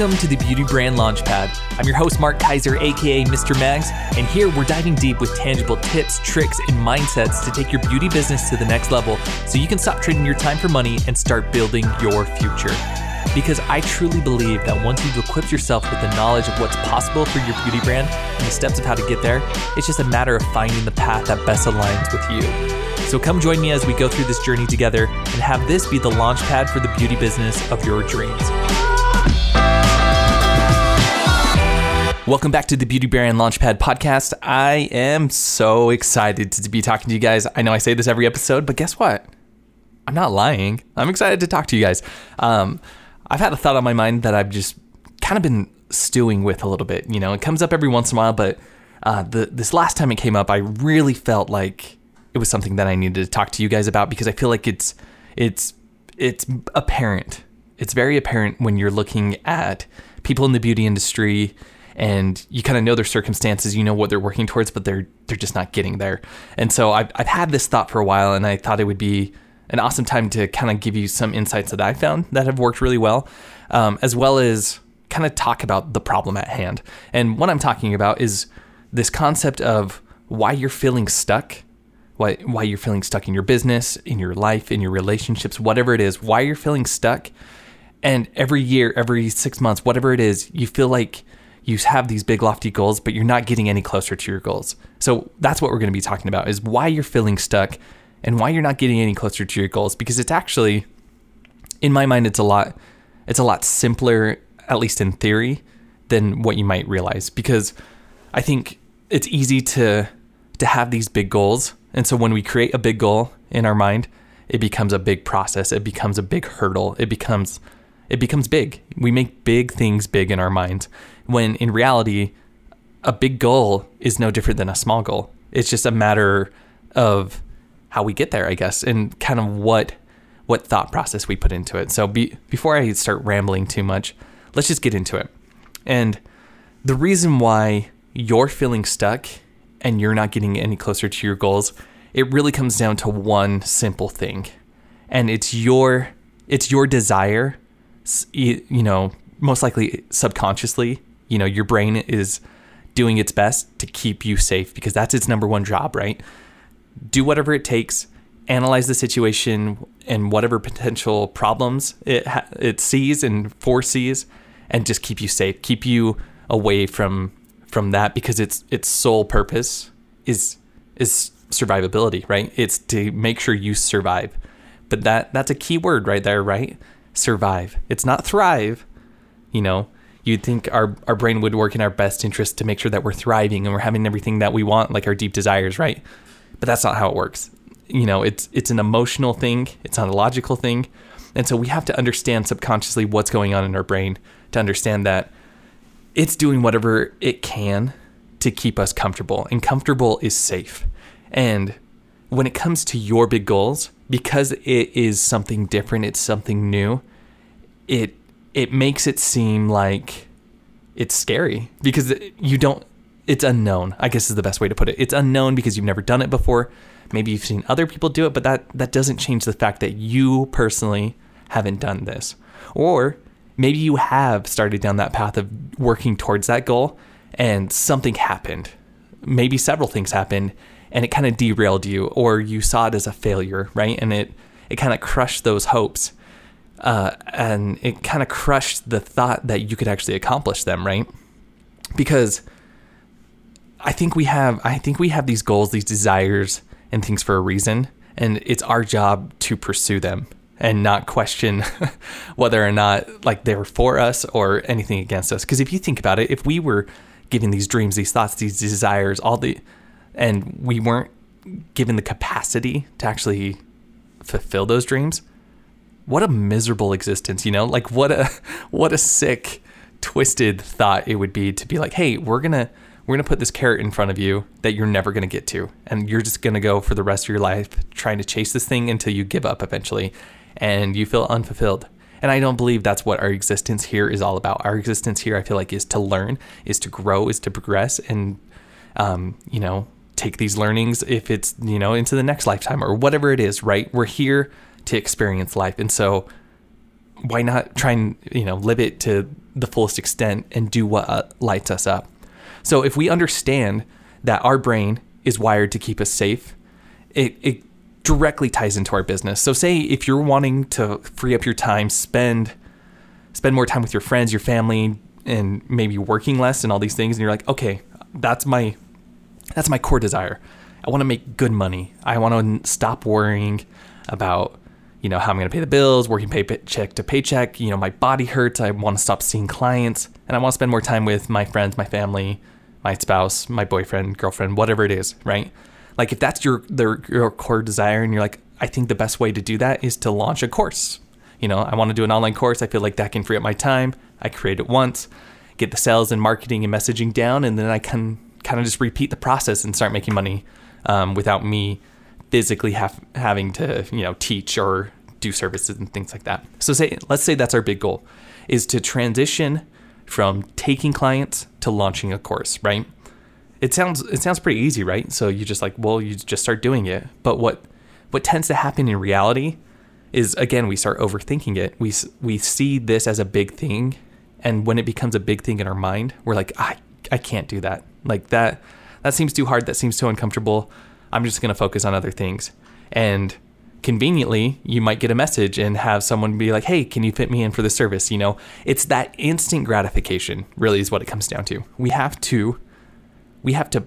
Welcome to the Beauty Brand Launchpad. I'm your host, Mark Kaiser, aka Mr. Mags, and here we're diving deep with tangible tips, tricks, and mindsets to take your beauty business to the next level so you can stop trading your time for money and start building your future. Because I truly believe that once you've equipped yourself with the knowledge of what's possible for your beauty brand and the steps of how to get there, it's just a matter of finding the path that best aligns with you. So come join me as we go through this journey together and have this be the launch pad for the beauty business of your dreams. Welcome back to the Beauty Brand Launchpad podcast. I am so excited to be talking to you guys. I know I say this every episode, but guess what? I'm not lying. I'm excited to talk to you guys. Um, I've had a thought on my mind that I've just kind of been stewing with a little bit. You know, it comes up every once in a while, but uh, the, this last time it came up, I really felt like it was something that I needed to talk to you guys about because I feel like it's it's it's apparent. It's very apparent when you're looking at people in the beauty industry and you kind of know their circumstances, you know what they're working towards, but they're they're just not getting there. And so I've I've had this thought for a while, and I thought it would be an awesome time to kind of give you some insights that I found that have worked really well, um, as well as kind of talk about the problem at hand. And what I'm talking about is this concept of why you're feeling stuck, why why you're feeling stuck in your business, in your life, in your relationships, whatever it is, why you're feeling stuck. And every year, every six months, whatever it is, you feel like you have these big lofty goals but you're not getting any closer to your goals. So that's what we're going to be talking about is why you're feeling stuck and why you're not getting any closer to your goals because it's actually in my mind it's a lot it's a lot simpler at least in theory than what you might realize. Because i think it's easy to to have these big goals and so when we create a big goal in our mind it becomes a big process it becomes a big hurdle it becomes it becomes big we make big things big in our minds when in reality, a big goal is no different than a small goal. It's just a matter of how we get there, I guess, and kind of what what thought process we put into it. So be, before I start rambling too much, let's just get into it. And the reason why you're feeling stuck and you're not getting any closer to your goals, it really comes down to one simple thing. And it's your it's your desire, you know, most likely subconsciously you know, your brain is doing its best to keep you safe because that's its number one job, right? Do whatever it takes, analyze the situation and whatever potential problems it ha- it sees and foresees and just keep you safe, keep you away from from that because its its sole purpose is is survivability, right? It's to make sure you survive. But that that's a key word right there, right? Survive. It's not thrive, you know you'd think our, our brain would work in our best interest to make sure that we're thriving and we're having everything that we want, like our deep desires, right? But that's not how it works. You know, it's it's an emotional thing, it's not a logical thing. And so we have to understand subconsciously what's going on in our brain to understand that it's doing whatever it can to keep us comfortable. And comfortable is safe. And when it comes to your big goals, because it is something different, it's something new, it it makes it seem like it's scary because you don't it's unknown i guess is the best way to put it. It's unknown because you've never done it before. Maybe you've seen other people do it but that that doesn't change the fact that you personally haven't done this. Or maybe you have started down that path of working towards that goal and something happened. Maybe several things happened and it kind of derailed you or you saw it as a failure right and it it kind of crushed those hopes uh, and it kind of crushed the thought that you could actually accomplish them, right? Because I think we have I think we have these goals, these desires and things for a reason, and it's our job to pursue them and not question whether or not like they're for us or anything against us. Because if you think about it, if we were giving these dreams, these thoughts, these desires, all the and we weren't given the capacity to actually fulfill those dreams, what a miserable existence, you know? Like what a what a sick twisted thought it would be to be like, "Hey, we're going to we're going to put this carrot in front of you that you're never going to get to and you're just going to go for the rest of your life trying to chase this thing until you give up eventually and you feel unfulfilled." And I don't believe that's what our existence here is all about. Our existence here, I feel like, is to learn, is to grow, is to progress, and um, you know, take these learnings if it's you know into the next lifetime or whatever it is. Right? We're here to experience life. And so why not try and, you know, live it to the fullest extent and do what uh, lights us up. So if we understand that our brain is wired to keep us safe, it, it directly ties into our business. So say if you're wanting to free up your time, spend spend more time with your friends, your family, and maybe working less and all these things, and you're like, okay, that's my that's my core desire. I want to make good money. I want to stop worrying about you know how I'm going to pay the bills, working paycheck to paycheck. You know my body hurts. I want to stop seeing clients, and I want to spend more time with my friends, my family, my spouse, my boyfriend, girlfriend, whatever it is, right? Like if that's your their, your core desire, and you're like, I think the best way to do that is to launch a course. You know, I want to do an online course. I feel like that can free up my time. I create it once, get the sales and marketing and messaging down, and then I can kind of just repeat the process and start making money um, without me physically have, having to you know teach or do services and things like that. So say let's say that's our big goal is to transition from taking clients to launching a course, right? It sounds it sounds pretty easy, right? So you just like, well, you just start doing it. But what what tends to happen in reality is again we start overthinking it. We we see this as a big thing, and when it becomes a big thing in our mind, we're like, I I can't do that. Like that that seems too hard. That seems too uncomfortable. I'm just gonna focus on other things. And conveniently, you might get a message and have someone be like, "Hey, can you fit me in for the service?" You know, it's that instant gratification. Really, is what it comes down to. We have to we have to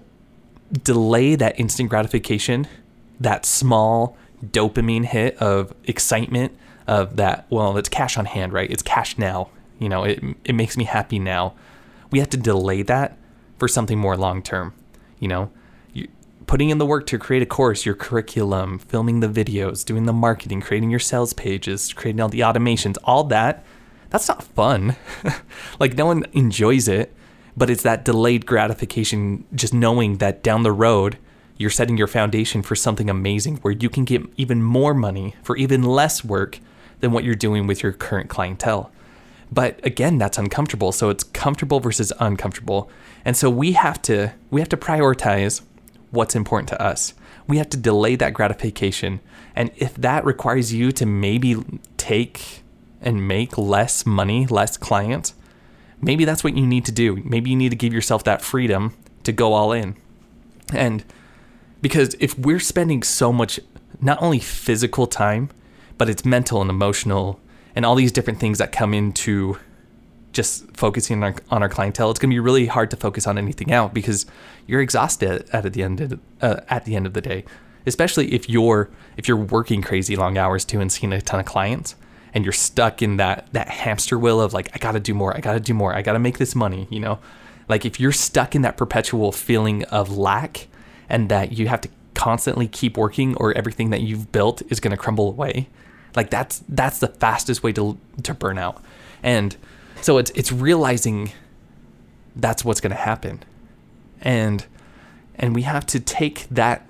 delay that instant gratification, that small dopamine hit of excitement of that, well, it's cash on hand, right? It's cash now. You know, it, it makes me happy now. We have to delay that for something more long term. You know, you, putting in the work to create a course, your curriculum, filming the videos, doing the marketing, creating your sales pages, creating all the automations, all that, that's not fun. like, no one enjoys it but it's that delayed gratification, just knowing that down the road, you're setting your foundation for something amazing where you can get even more money for even less work than what you're doing with your current clientele. But again, that's uncomfortable. So it's comfortable versus uncomfortable. And so we have to we have to prioritize what's important to us. We have to delay that gratification. And if that requires you to maybe take and make less money, less clients, maybe that's what you need to do. Maybe you need to give yourself that freedom to go all in. And because if we're spending so much, not only physical time, but it's mental and emotional and all these different things that come into just focusing on our, on our clientele, it's going to be really hard to focus on anything out because you're exhausted at, at the end of, uh, at the end of the day. Especially if you're if you're working crazy long hours too and seeing a ton of clients, and you're stuck in that that hamster wheel of like I got to do more, I got to do more, I got to make this money, you know? Like if you're stuck in that perpetual feeling of lack and that you have to constantly keep working or everything that you've built is going to crumble away, like that's that's the fastest way to to burn out. And so it's it's realizing that's what's going to happen. And and we have to take that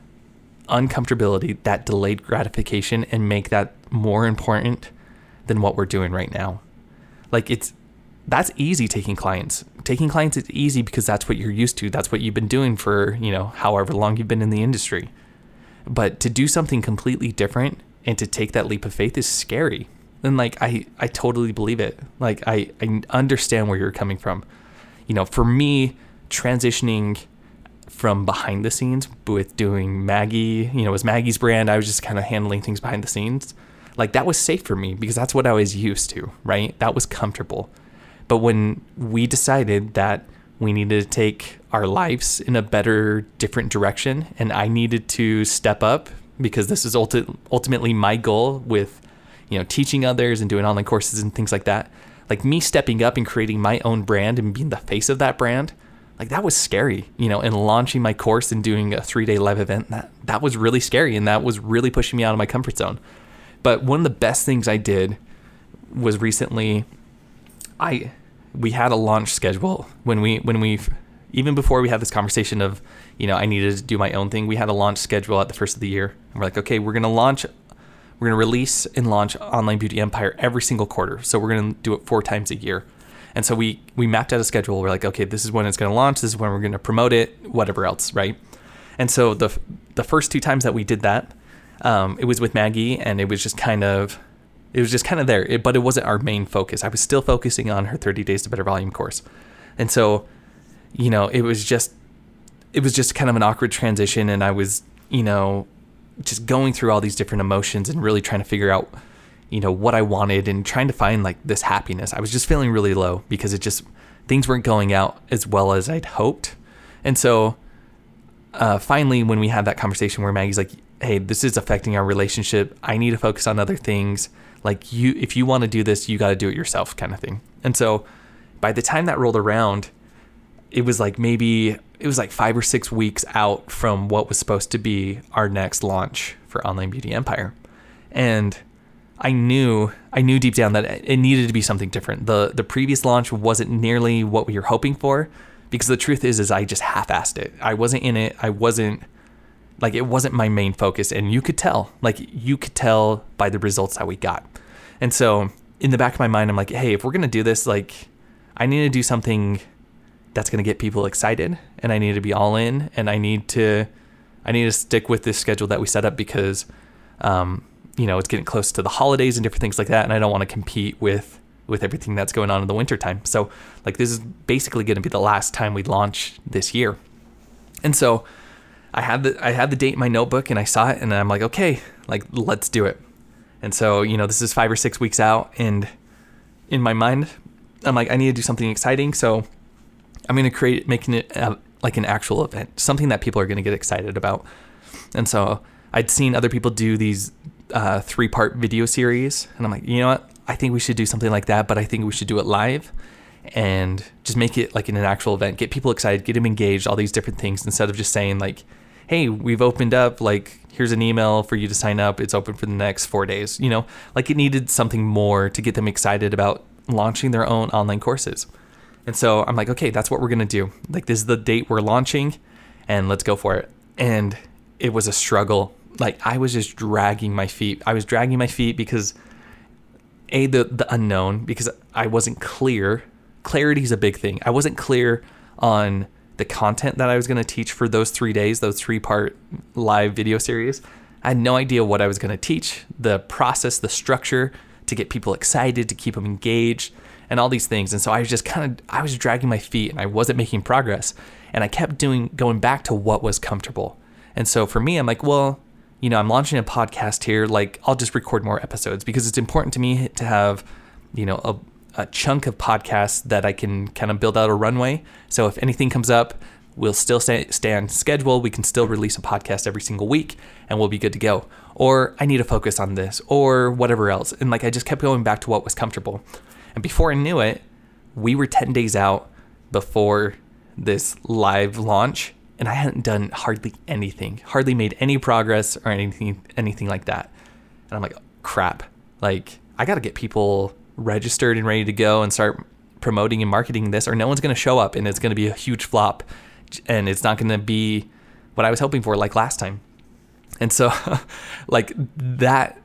uncomfortability, that delayed gratification and make that more important than what we're doing right now. Like it's that's easy taking clients. Taking clients is easy because that's what you're used to. That's what you've been doing for, you know, however long you've been in the industry. But to do something completely different and to take that leap of faith is scary. And like I I totally believe it. Like I I understand where you're coming from. You know, for me transitioning from behind the scenes with doing Maggie, you know, it was Maggie's brand. I was just kind of handling things behind the scenes like that was safe for me because that's what I was used to, right? That was comfortable. But when we decided that we needed to take our lives in a better, different direction, and I needed to step up because this is ulti- ultimately my goal with, you know, teaching others and doing online courses and things like that. Like me stepping up and creating my own brand and being the face of that brand, like that was scary, you know, and launching my course and doing a three day live event, that that was really scary and that was really pushing me out of my comfort zone. But one of the best things I did was recently I we had a launch schedule when we when we even before we had this conversation of you know I needed to do my own thing. We had a launch schedule at the first of the year. And we're like, okay, we're gonna launch, we're gonna release and launch Online Beauty Empire every single quarter. So we're gonna do it four times a year. And so we we mapped out a schedule. We're like, okay, this is when it's gonna launch. This is when we're gonna promote it. Whatever else, right? And so the the first two times that we did that, um, it was with Maggie, and it was just kind of It was just kind of there, it, but it wasn't our main focus. I was still focusing on her 30 Days to Better Volume course. And so, you know, it was just, it was just kind of an awkward transition. And I was, you know, just going through all these different emotions and really trying to figure out, you know, what I wanted and trying to find like this happiness. I was just feeling really low because it just, things weren't going out as well as I'd hoped. And so, uh, finally, when we had that conversation where Maggie's like, "Hey, this is affecting our relationship. I need to focus on other things. Like you, if you want to do this, you got to do it yourself, kind of thing." And so, by the time that rolled around, it was like maybe it was like five or six weeks out from what was supposed to be our next launch for Online Beauty Empire, and I knew I knew deep down that it needed to be something different. the The previous launch wasn't nearly what we were hoping for because the truth is is I just half-assed it. I wasn't in it. I wasn't like it wasn't my main focus and you could tell. Like you could tell by the results that we got. And so in the back of my mind I'm like, "Hey, if we're to do this, like I need to do something that's going to get people excited and I need to be all in and I need to I need to stick with this schedule that we set up because um, you know, it's getting close to the holidays and different things like that and I don't want to compete with with everything that's going on in the wintertime. So, like, this is basically going to be the last time we launch this year. And so, I had the I had the date in my notebook and I saw it and I'm like, okay, like let's do it. And so, you know, this is five or six weeks out, and in my mind, I'm like, I need to do something exciting. So, I'm going to create making it a, like an actual event, something that people are going to get excited about. And so, I'd seen other people do these uh, three part video series, and I'm like, you know what? I think we should do something like that, but I think we should do it live and just make it like in an actual event, get people excited, get them engaged, all these different things instead of just saying like, "Hey, we've opened up like here's an email for you to sign up. It's open for the next 4 days." You know, like it needed something more to get them excited about launching their own online courses. And so I'm like, "Okay, that's what we're to do. Like this is the date we're launching and let's go for it." And it was a struggle. Like I was just dragging my feet. I was dragging my feet because a the the unknown because I wasn't clear. Clarity is a big thing. I wasn't clear on the content that I was going to teach for those three days, those three part live video series. I had no idea what I was going to teach, the process, the structure to get people excited, to keep them engaged, and all these things. And so I was just kind of I was dragging my feet and I wasn't making progress. And I kept doing going back to what was comfortable. And so for me, I'm like, well, you know, I'm launching a podcast here, like I'll just record more episodes because it's important to me to have, you know, a, a chunk of podcasts that I can kind of build out a runway. So if anything comes up, we'll still stay, stay on schedule. We can still release a podcast every single week and we'll be good to go. Or I need to focus on this or whatever else. And like I just kept going back to what was comfortable. And before I knew it, we were 10 days out before this live launch and I hadn't done hardly anything, hardly made any progress or anything, anything like that. And I'm like, crap, like I got to get people registered and ready to go and start promoting and marketing this, or no one's going to show up and it's going to be a huge flop, and it's not going to be what I was hoping for, like last time. And so, like that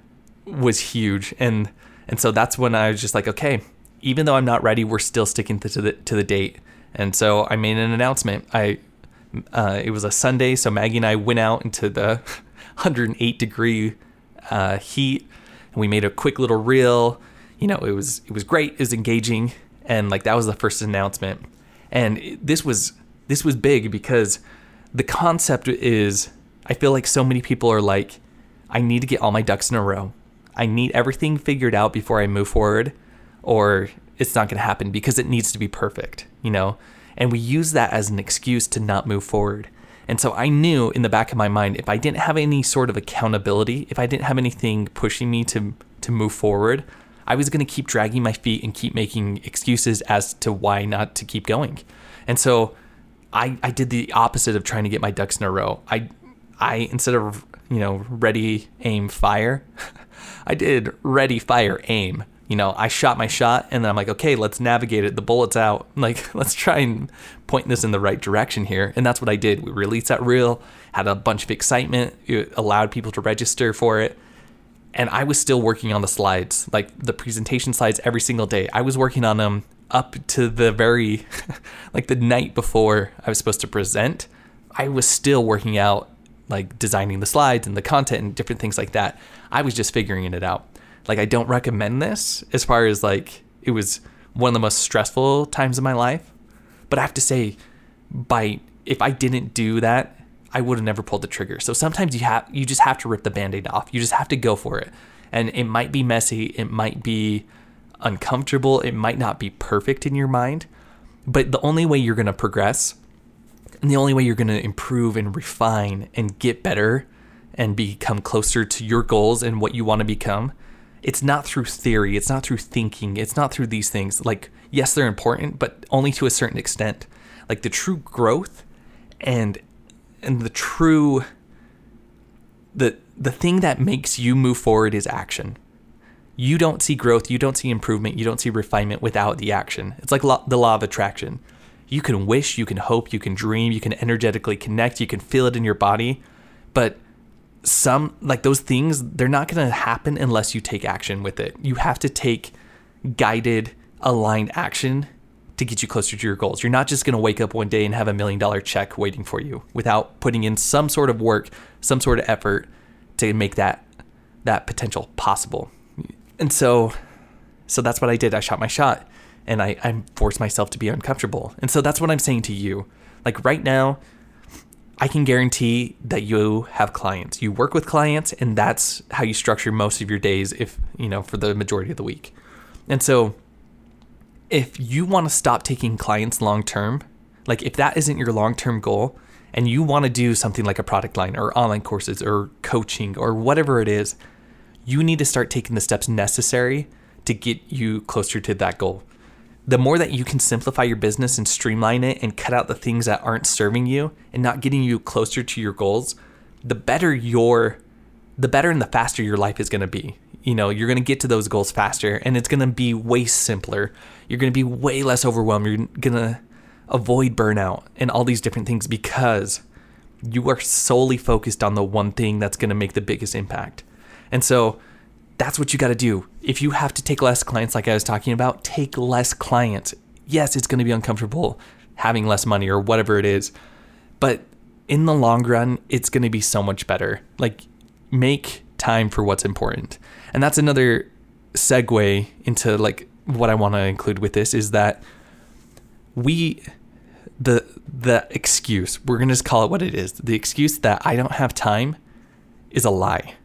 was huge, and and so that's when I was just like, okay, even though I'm not ready, we're still sticking to the to the date. And so I made an announcement. I uh, it was a Sunday, so Maggie and I went out into the 108 degree uh, heat, and we made a quick little reel. You know, it was it was great, it was engaging, and like that was the first announcement. And this was this was big because the concept is I feel like so many people are like, I need to get all my ducks in a row. I need everything figured out before I move forward, or it's not going to happen because it needs to be perfect. You know, and we use that as an excuse to not move forward. And so I knew in the back of my mind if I didn't have any sort of accountability, if I didn't have anything pushing me to to move forward, I was going to keep dragging my feet and keep making excuses as to why not to keep going. And so I I did the opposite of trying to get my ducks in a row. I I instead of, you know, ready aim fire, I did ready fire aim you know, I shot my shot and then I'm like, okay, let's navigate it. The bullet's out. Like, let's try and point this in the right direction here. And that's what I did. We released that reel, had a bunch of excitement, it allowed people to register for it. And I was still working on the slides, like the presentation slides every single day. I was working on them up to the very, like the night before I was supposed to present. I was still working out, like designing the slides and the content and different things like that. I was just figuring it out. Like I don't recommend this as far as like it was one of the most stressful times of my life. But I have to say, by if I didn't do that, I would have never pulled the trigger. So sometimes you have you just have to rip the band-aid off. You just have to go for it. And it might be messy, it might be uncomfortable, it might not be perfect in your mind, but the only way you're going to progress and the only way you're going to improve and refine and get better and become closer to your goals and what you want to become, it's not through theory, it's not through thinking, it's not through these things. Like, yes, they're important, but only to a certain extent. Like the true growth and and the true the the thing that makes you move forward is action. You don't see growth, you don't see improvement, you don't see refinement without the action. It's like lo- the law of attraction. You can wish, you can hope, you can dream, you can energetically connect, you can feel it in your body, but some like those things they're not going to happen unless you take action with it. You have to take guided aligned action to get you closer to your goals. You're not just going to wake up one day and have a million dollar check waiting for you without putting in some sort of work, some sort of effort to make that that potential possible. And so so that's what I did. I shot my shot and I, I forced myself to be uncomfortable. And so that's what I'm saying to you. Like right now, I can guarantee that you have clients. You work with clients and that's how you structure most of your days if, you know, for the majority of the week. And so if you want to stop taking clients long term, like if that isn't your long term goal and you want to do something like a product line or online courses or coaching or whatever it is, you need to start taking the steps necessary to get you closer to that goal. The more that you can simplify your business and streamline it and cut out the things that aren't serving you and not getting you closer to your goals, the better your the better and the faster your life is going to be. You know, you're going to get to those goals faster and it's going to be way simpler. You're going to be way less overwhelmed. You're going to avoid burnout and all these different things because you are solely focused on the one thing that's going to make the biggest impact. And so that's what you got to do. If you have to take less clients, like I was talking about, take less clients. Yes, it's going to be uncomfortable having less money or whatever it is, but in the long run, it's going to be so much better. Like, make time for what's important. And that's another segue into like what I want to include with this is that we the the excuse, we're going to just call it what it is. The excuse that I don't have time is a lie.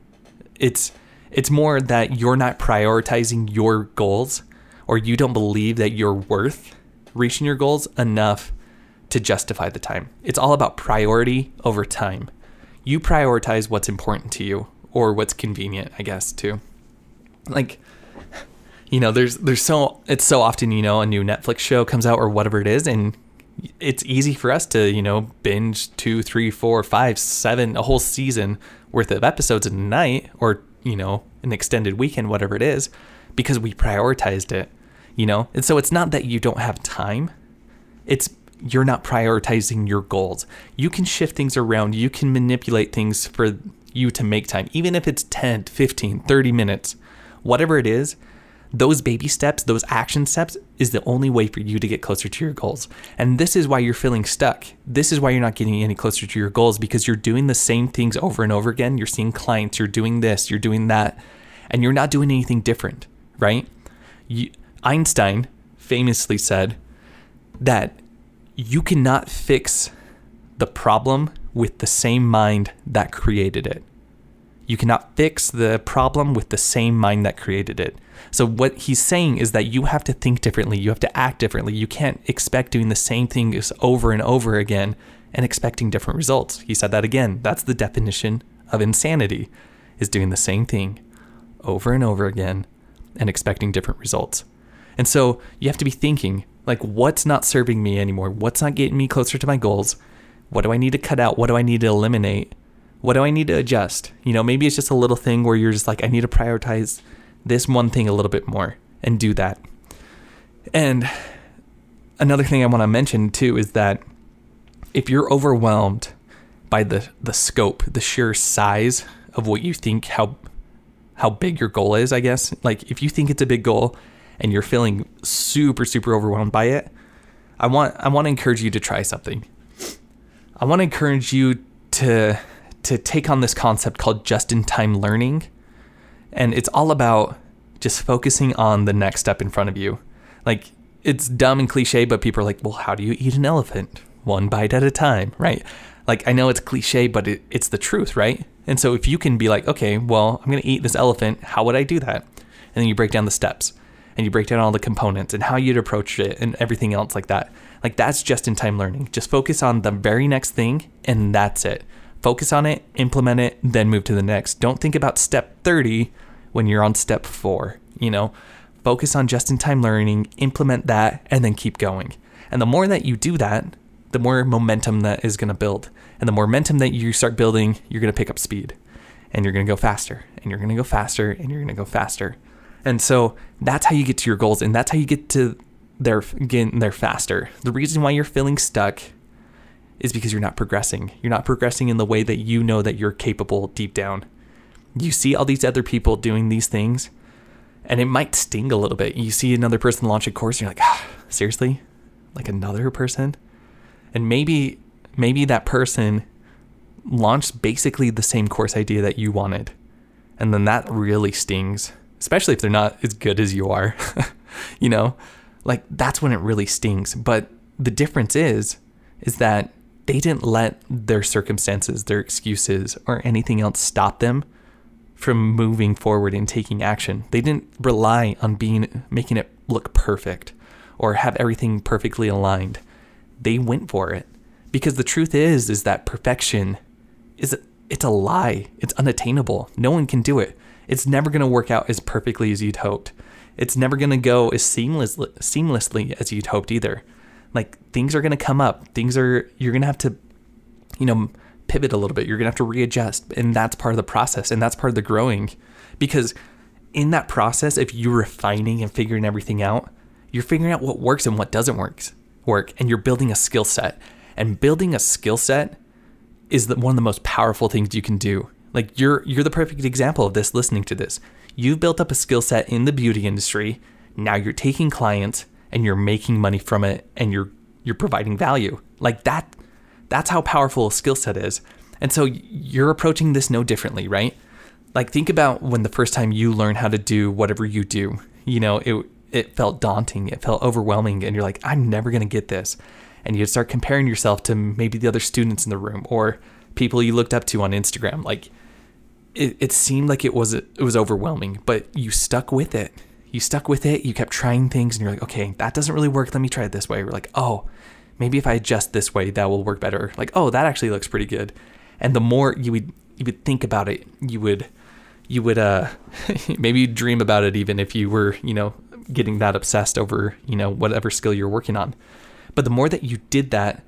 It's it's more that you're not prioritizing your goals or you don't believe that you're worth reaching your goals enough to justify the time. It's all about priority over time. You prioritize what's important to you or what's convenient, I guess, too. Like you know, there's there's so it's so often, you know, a new Netflix show comes out or whatever it is and it's easy for us to, you know, binge two, three, four, five, seven, a whole season worth of episodes a night or, you know, an extended weekend, whatever it is, because we prioritized it, you know? And so it's not that you don't have time, it's you're not prioritizing your goals. You can shift things around, you can manipulate things for you to make time, even if it's 10, 15, 30 minutes, whatever it is those baby steps, those action steps is the only way for you to get closer to your goals. And this is why you're feeling stuck. This is why you're not getting any closer to your goals because you're doing the same things over and over again. You're seeing clients, you're doing this, you're doing that, and you're not doing anything different, right? You, Einstein famously said that you cannot fix the problem with the same mind that created it. You cannot fix the problem with the same mind that created it. So, what he's saying is that you have to think differently, you have to act differently. You can't expect doing the same things over and over again and expecting different results. He said that again. That's the definition of insanity is doing the same thing over and over again and expecting different results. And so, you have to be thinking like what's not serving me anymore? What's not getting me closer to my goals? What do I need to cut out? What do I need to eliminate? what do I need to adjust? You know, maybe it's just a little thing where you're just like, I need to prioritize this one thing a little bit more and do that. And another thing I want to mention too is that if you're overwhelmed by the the scope, the sheer size of what you think how how big your goal is, I guess. Like if you think it's a big goal and you're feeling super super overwhelmed by it, I want I want to encourage you to try something. I want to encourage you to to take on this concept called just in time learning. And it's all about just focusing on the next step in front of you. Like it's dumb and cliche, but people are like, well, how do you eat an elephant? One bite at a time, right? Like I know it's cliche, but it, it's the truth, right? And so if you can be like, okay, well, I'm gonna eat this elephant, how would I do that? And then you break down the steps and you break down all the components and how you'd approach it and everything else like that. Like that's just in time learning. Just focus on the very next thing and that's it. Focus on it, implement it, then move to the next. Don't think about step 30 when you're on step 4, you know? Focus on just in time learning, implement that and then keep going. And the more that you do that, the more momentum that is going to build. And the more momentum that you start building, you're going to pick up speed and you're going to go faster and you're going to go faster and you're going to go faster. And so that's how you get to your goals and that's how you get to there getting there faster. The reason why you're feeling stuck is because you're not progressing. You're not progressing in the way that you know that you're capable deep down. You see all these other people doing these things and it might sting a little bit. You see another person launch a course and you're like, ah, seriously? Like another person? And maybe maybe that person launched basically the same course idea that you wanted. And then that really stings especially if they're not as good as you are. you know, like that's when it really stings. But the difference is, is that they didn't let their circumstances, their excuses, or anything else stop them from moving forward and taking action. They didn't rely on being making it look perfect or have everything perfectly aligned. They went for it because the truth is is that perfection is it's a lie. It's unattainable. No one can do it it's never going to work out as perfectly as you'd hoped. It's never going to go as seamlessly, seamlessly as you'd hoped either. Like things are going to come up. Things are you're going to have to you know pivot a little bit. You're going to have to readjust and that's part of the process and that's part of the growing because in that process if you're refining and figuring everything out, you're figuring out what works and what doesn't work work and you're building a skill set. And building a skill set is the, one of the most powerful things you can do like you're you're the perfect example of this listening to this. You've built up a skill set in the beauty industry. Now you're taking clients and you're making money from it and you're you're providing value. Like that that's how powerful a skill set is. And so you're approaching this no differently, right? Like think about when the first time you learn how to do whatever you do. You know, it it felt daunting, it felt overwhelming and you're like, I'm never going to get this. And you start comparing yourself to maybe the other students in the room or people you looked up to on Instagram. Like it, it seemed like it was it was overwhelming, but you stuck with it. You stuck with it. You kept trying things, and you're like, okay, that doesn't really work. Let me try it this way. We're like, oh, maybe if I adjust this way, that will work better. Like, oh, that actually looks pretty good. And the more you would you would think about it, you would you would uh maybe dream about it even if you were you know getting that obsessed over you know whatever skill you're working on. But the more that you did that,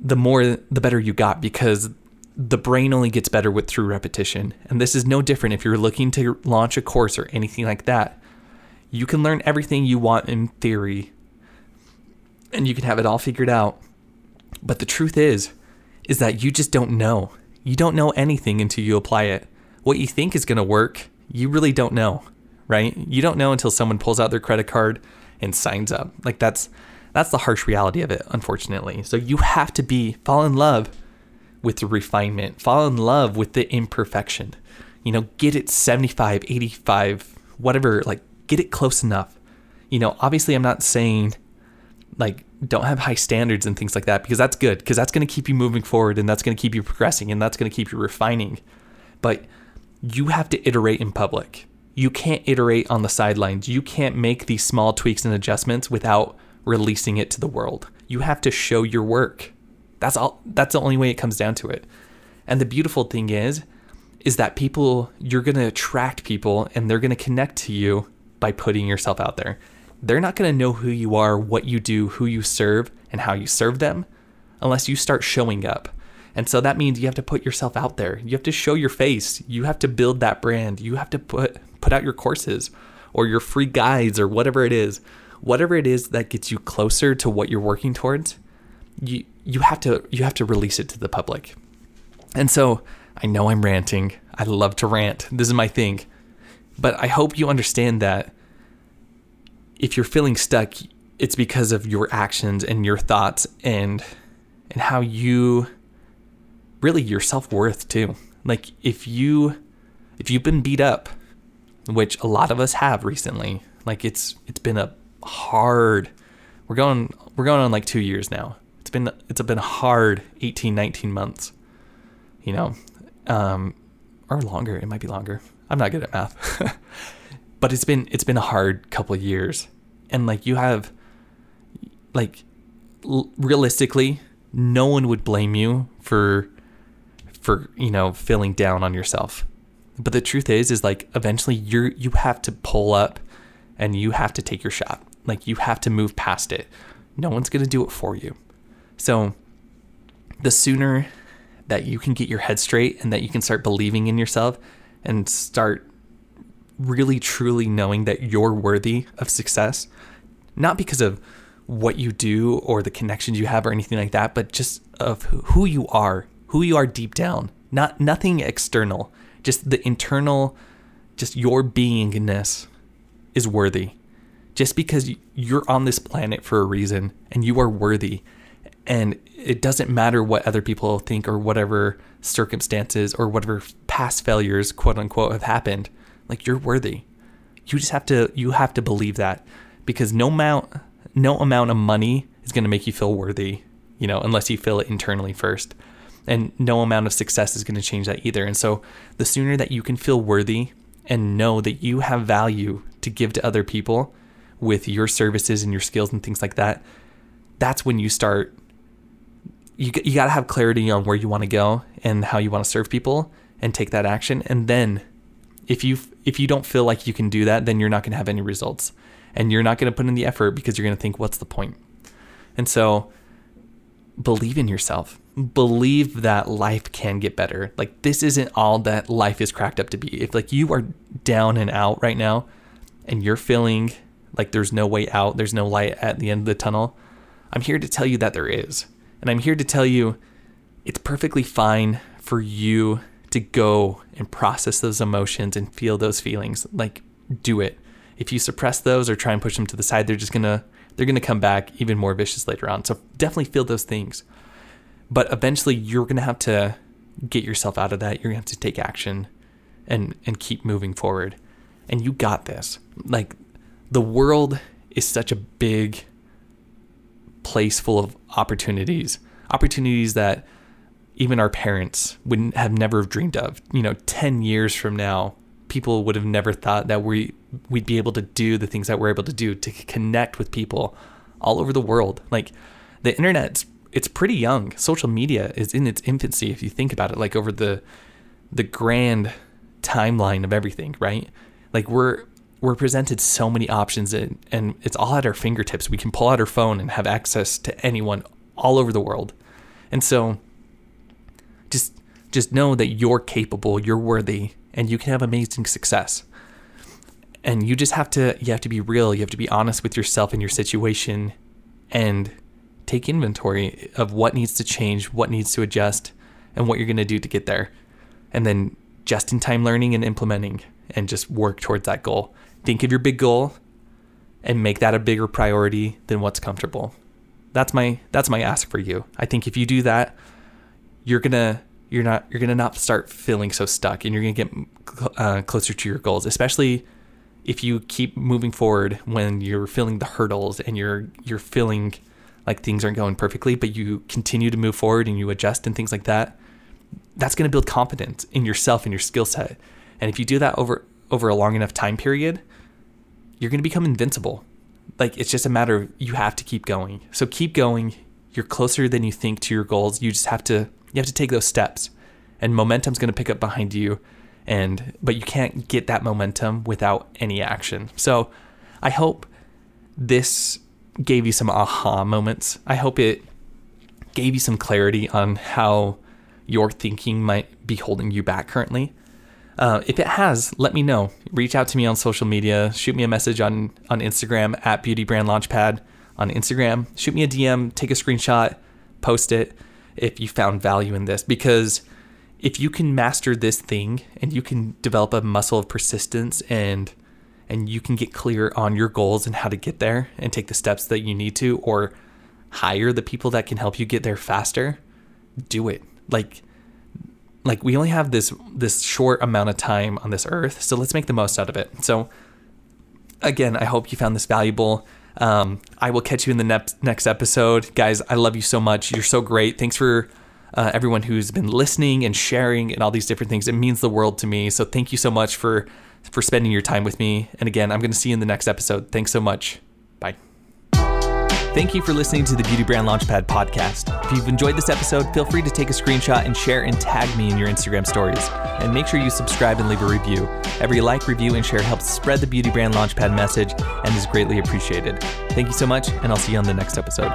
the more the better you got because the brain only gets better with through repetition. And this is no different if you're looking to launch a course or anything like that. You can learn everything you want in theory and you can have it all figured out. But the truth is is that you just don't know. You don't know anything until you apply it. What you think is going to work, you really don't know, right? You don't know until someone pulls out their credit card and signs up. Like that's that's the harsh reality of it, unfortunately. So you have to be fall in love with the refinement, fall in love with the imperfection. You know, get it 75, 85, whatever, like get it close enough. You know, obviously I'm not saying like don't have high standards and things like that because that's good because that's going to keep you moving forward and that's going to keep you progressing and that's going to keep you refining. But you have to iterate in public. You can't iterate on the sidelines. You can't make these small tweaks and adjustments without releasing it to the world. You have to show your work. That's all that's the only way it comes down to it. And the beautiful thing is is that people you're going to attract people and they're going to connect to you by putting yourself out there. They're not going to know who you are, what you do, who you serve, and how you serve them unless you start showing up. And so that means you have to put yourself out there. You have to show your face. You have to build that brand. You have to put put out your courses or your free guides or whatever it is. Whatever it is that gets you closer to what you're working towards, you you have to you have to release it to the public. And so I know I'm ranting. I love to rant. This is my thing. But I hope you understand that if you're feeling stuck, it's because of your actions and your thoughts and and how you really your self-worth too. Like if you if you've been beat up, which a lot of us have recently. Like it's it's been a hard we're going we're going on like 2 years now. It's been it's been hard 18 19 months. You know, um or longer, it might be longer. I'm not good at math. but it's been it's been a hard couple years. And like you have like l- realistically, no one would blame you for for, you know, feeling down on yourself. But the truth is is like eventually you're you have to pull up and you have to take your shot. Like you have to move past it. No one's going to do it for you. So the sooner that you can get your head straight and that you can start believing in yourself and start really truly knowing that you're worthy of success, not because of what you do or the connections you have or anything like that, but just of who you are, who you are deep down. Not nothing external, just the internal, just your beingness is worthy. Just because you're on this planet for a reason and you are worthy, and it doesn't matter what other people think or whatever circumstances or whatever past failures, quote unquote, have happened. Like you're worthy. You just have to you have to believe that because no amount no amount of money is going to make you feel worthy, you know, unless you feel it internally first. And no amount of success is going to change that either. And so the sooner that you can feel worthy and know that you have value to give to other people with your services and your skills and things like that, that's when you start you you got to have clarity on where you want to go and how you want to serve people and take that action and then if you if you don't feel like you can do that then you're not going to have any results. And you're not going to put in the effort because you're going to think what's the point? And so believe in yourself. Believe that life can get better. Like this isn't all that life is cracked up to be. If like you are down and out right now and you're feeling like there's no way out there's no light at the end of the tunnel i'm here to tell you that there is. And I'm here to tell you it's perfectly fine for you to go and process those emotions and feel those feelings. Like, do it. If you suppress those or try and push them to the side, they're just gonna they're gonna come back even more vicious later on. So definitely feel those things. But eventually you're gonna have to get yourself out of that. You're gonna have to take action and and keep moving forward. And you got this. Like the world is such a big place full of opportunities, opportunities that even our parents would have never dreamed of. You know, 10 years from now, people would have never thought that we we'd be able to do the things that we're able to do to connect with people all over the world. Like the internet, it's pretty young. Social media is in its infancy if you think about it like over the the grand timeline of everything, right? Like we're we're presented so many options and, and it's all at our fingertips. We can pull out our phone and have access to anyone all over the world. And so just just know that you're capable, you're worthy, and you can have amazing success. And you just have to you have to be real, you have to be honest with yourself and your situation and take inventory of what needs to change, what needs to adjust, and what you're going to do to get there. And then just in time learning and implementing and just work towards that goal think of your big goal and make that a bigger priority than what's comfortable. That's my that's my ask for you. I think if you do that, you're gonna you're not you're gonna not start feeling so stuck, and you're gonna get uh, closer to your goals. Especially if you keep moving forward when you're feeling the hurdles and you're you're feeling like things aren't going perfectly, but you continue to move forward and you adjust and things like that. That's gonna build confidence in yourself and your skill set. And if you do that over over a long enough time period, you're to become invincible. Like it's just a matter of you have to keep going. So keep going. You're closer than you think to your goals. You just have to you have to take those steps. And momentum's going to pick up behind you and but you can't get that momentum without any action. So I hope this gave you some aha moments. I hope it gave you some clarity on how your thinking might be holding you back currently. Uh, if it has, let me know. Reach out to me on social media. Shoot me a message on on Instagram at Beauty Brand Launchpad on Instagram. Shoot me a DM. Take a screenshot. Post it if you found value in this because if you can master this thing and you can develop a muscle of persistence and and you can get clear on your goals and how to get there and take the steps that you need to or hire the people that can help you get there faster do it like like we only have this this short amount of time on this earth, so let's make the most out of it. So again, I hope you found this valuable. Um, I will catch you in the next next episode, guys. I love you so much. You're so great. Thanks for uh, everyone who's been listening and sharing and all these different things. It means the world to me. So thank you so much for for spending your time with me. And again, I'm going to see you in the next episode. Thanks so much. Thank you for listening to the Beauty Brand Launchpad podcast. If you've enjoyed this episode, feel free to take a screenshot and share and tag me in your Instagram stories. And make sure you subscribe and leave a review. Every like, review, and share helps spread the Beauty Brand Launchpad message and is greatly appreciated. Thank you so much, and I'll see you on the next episode.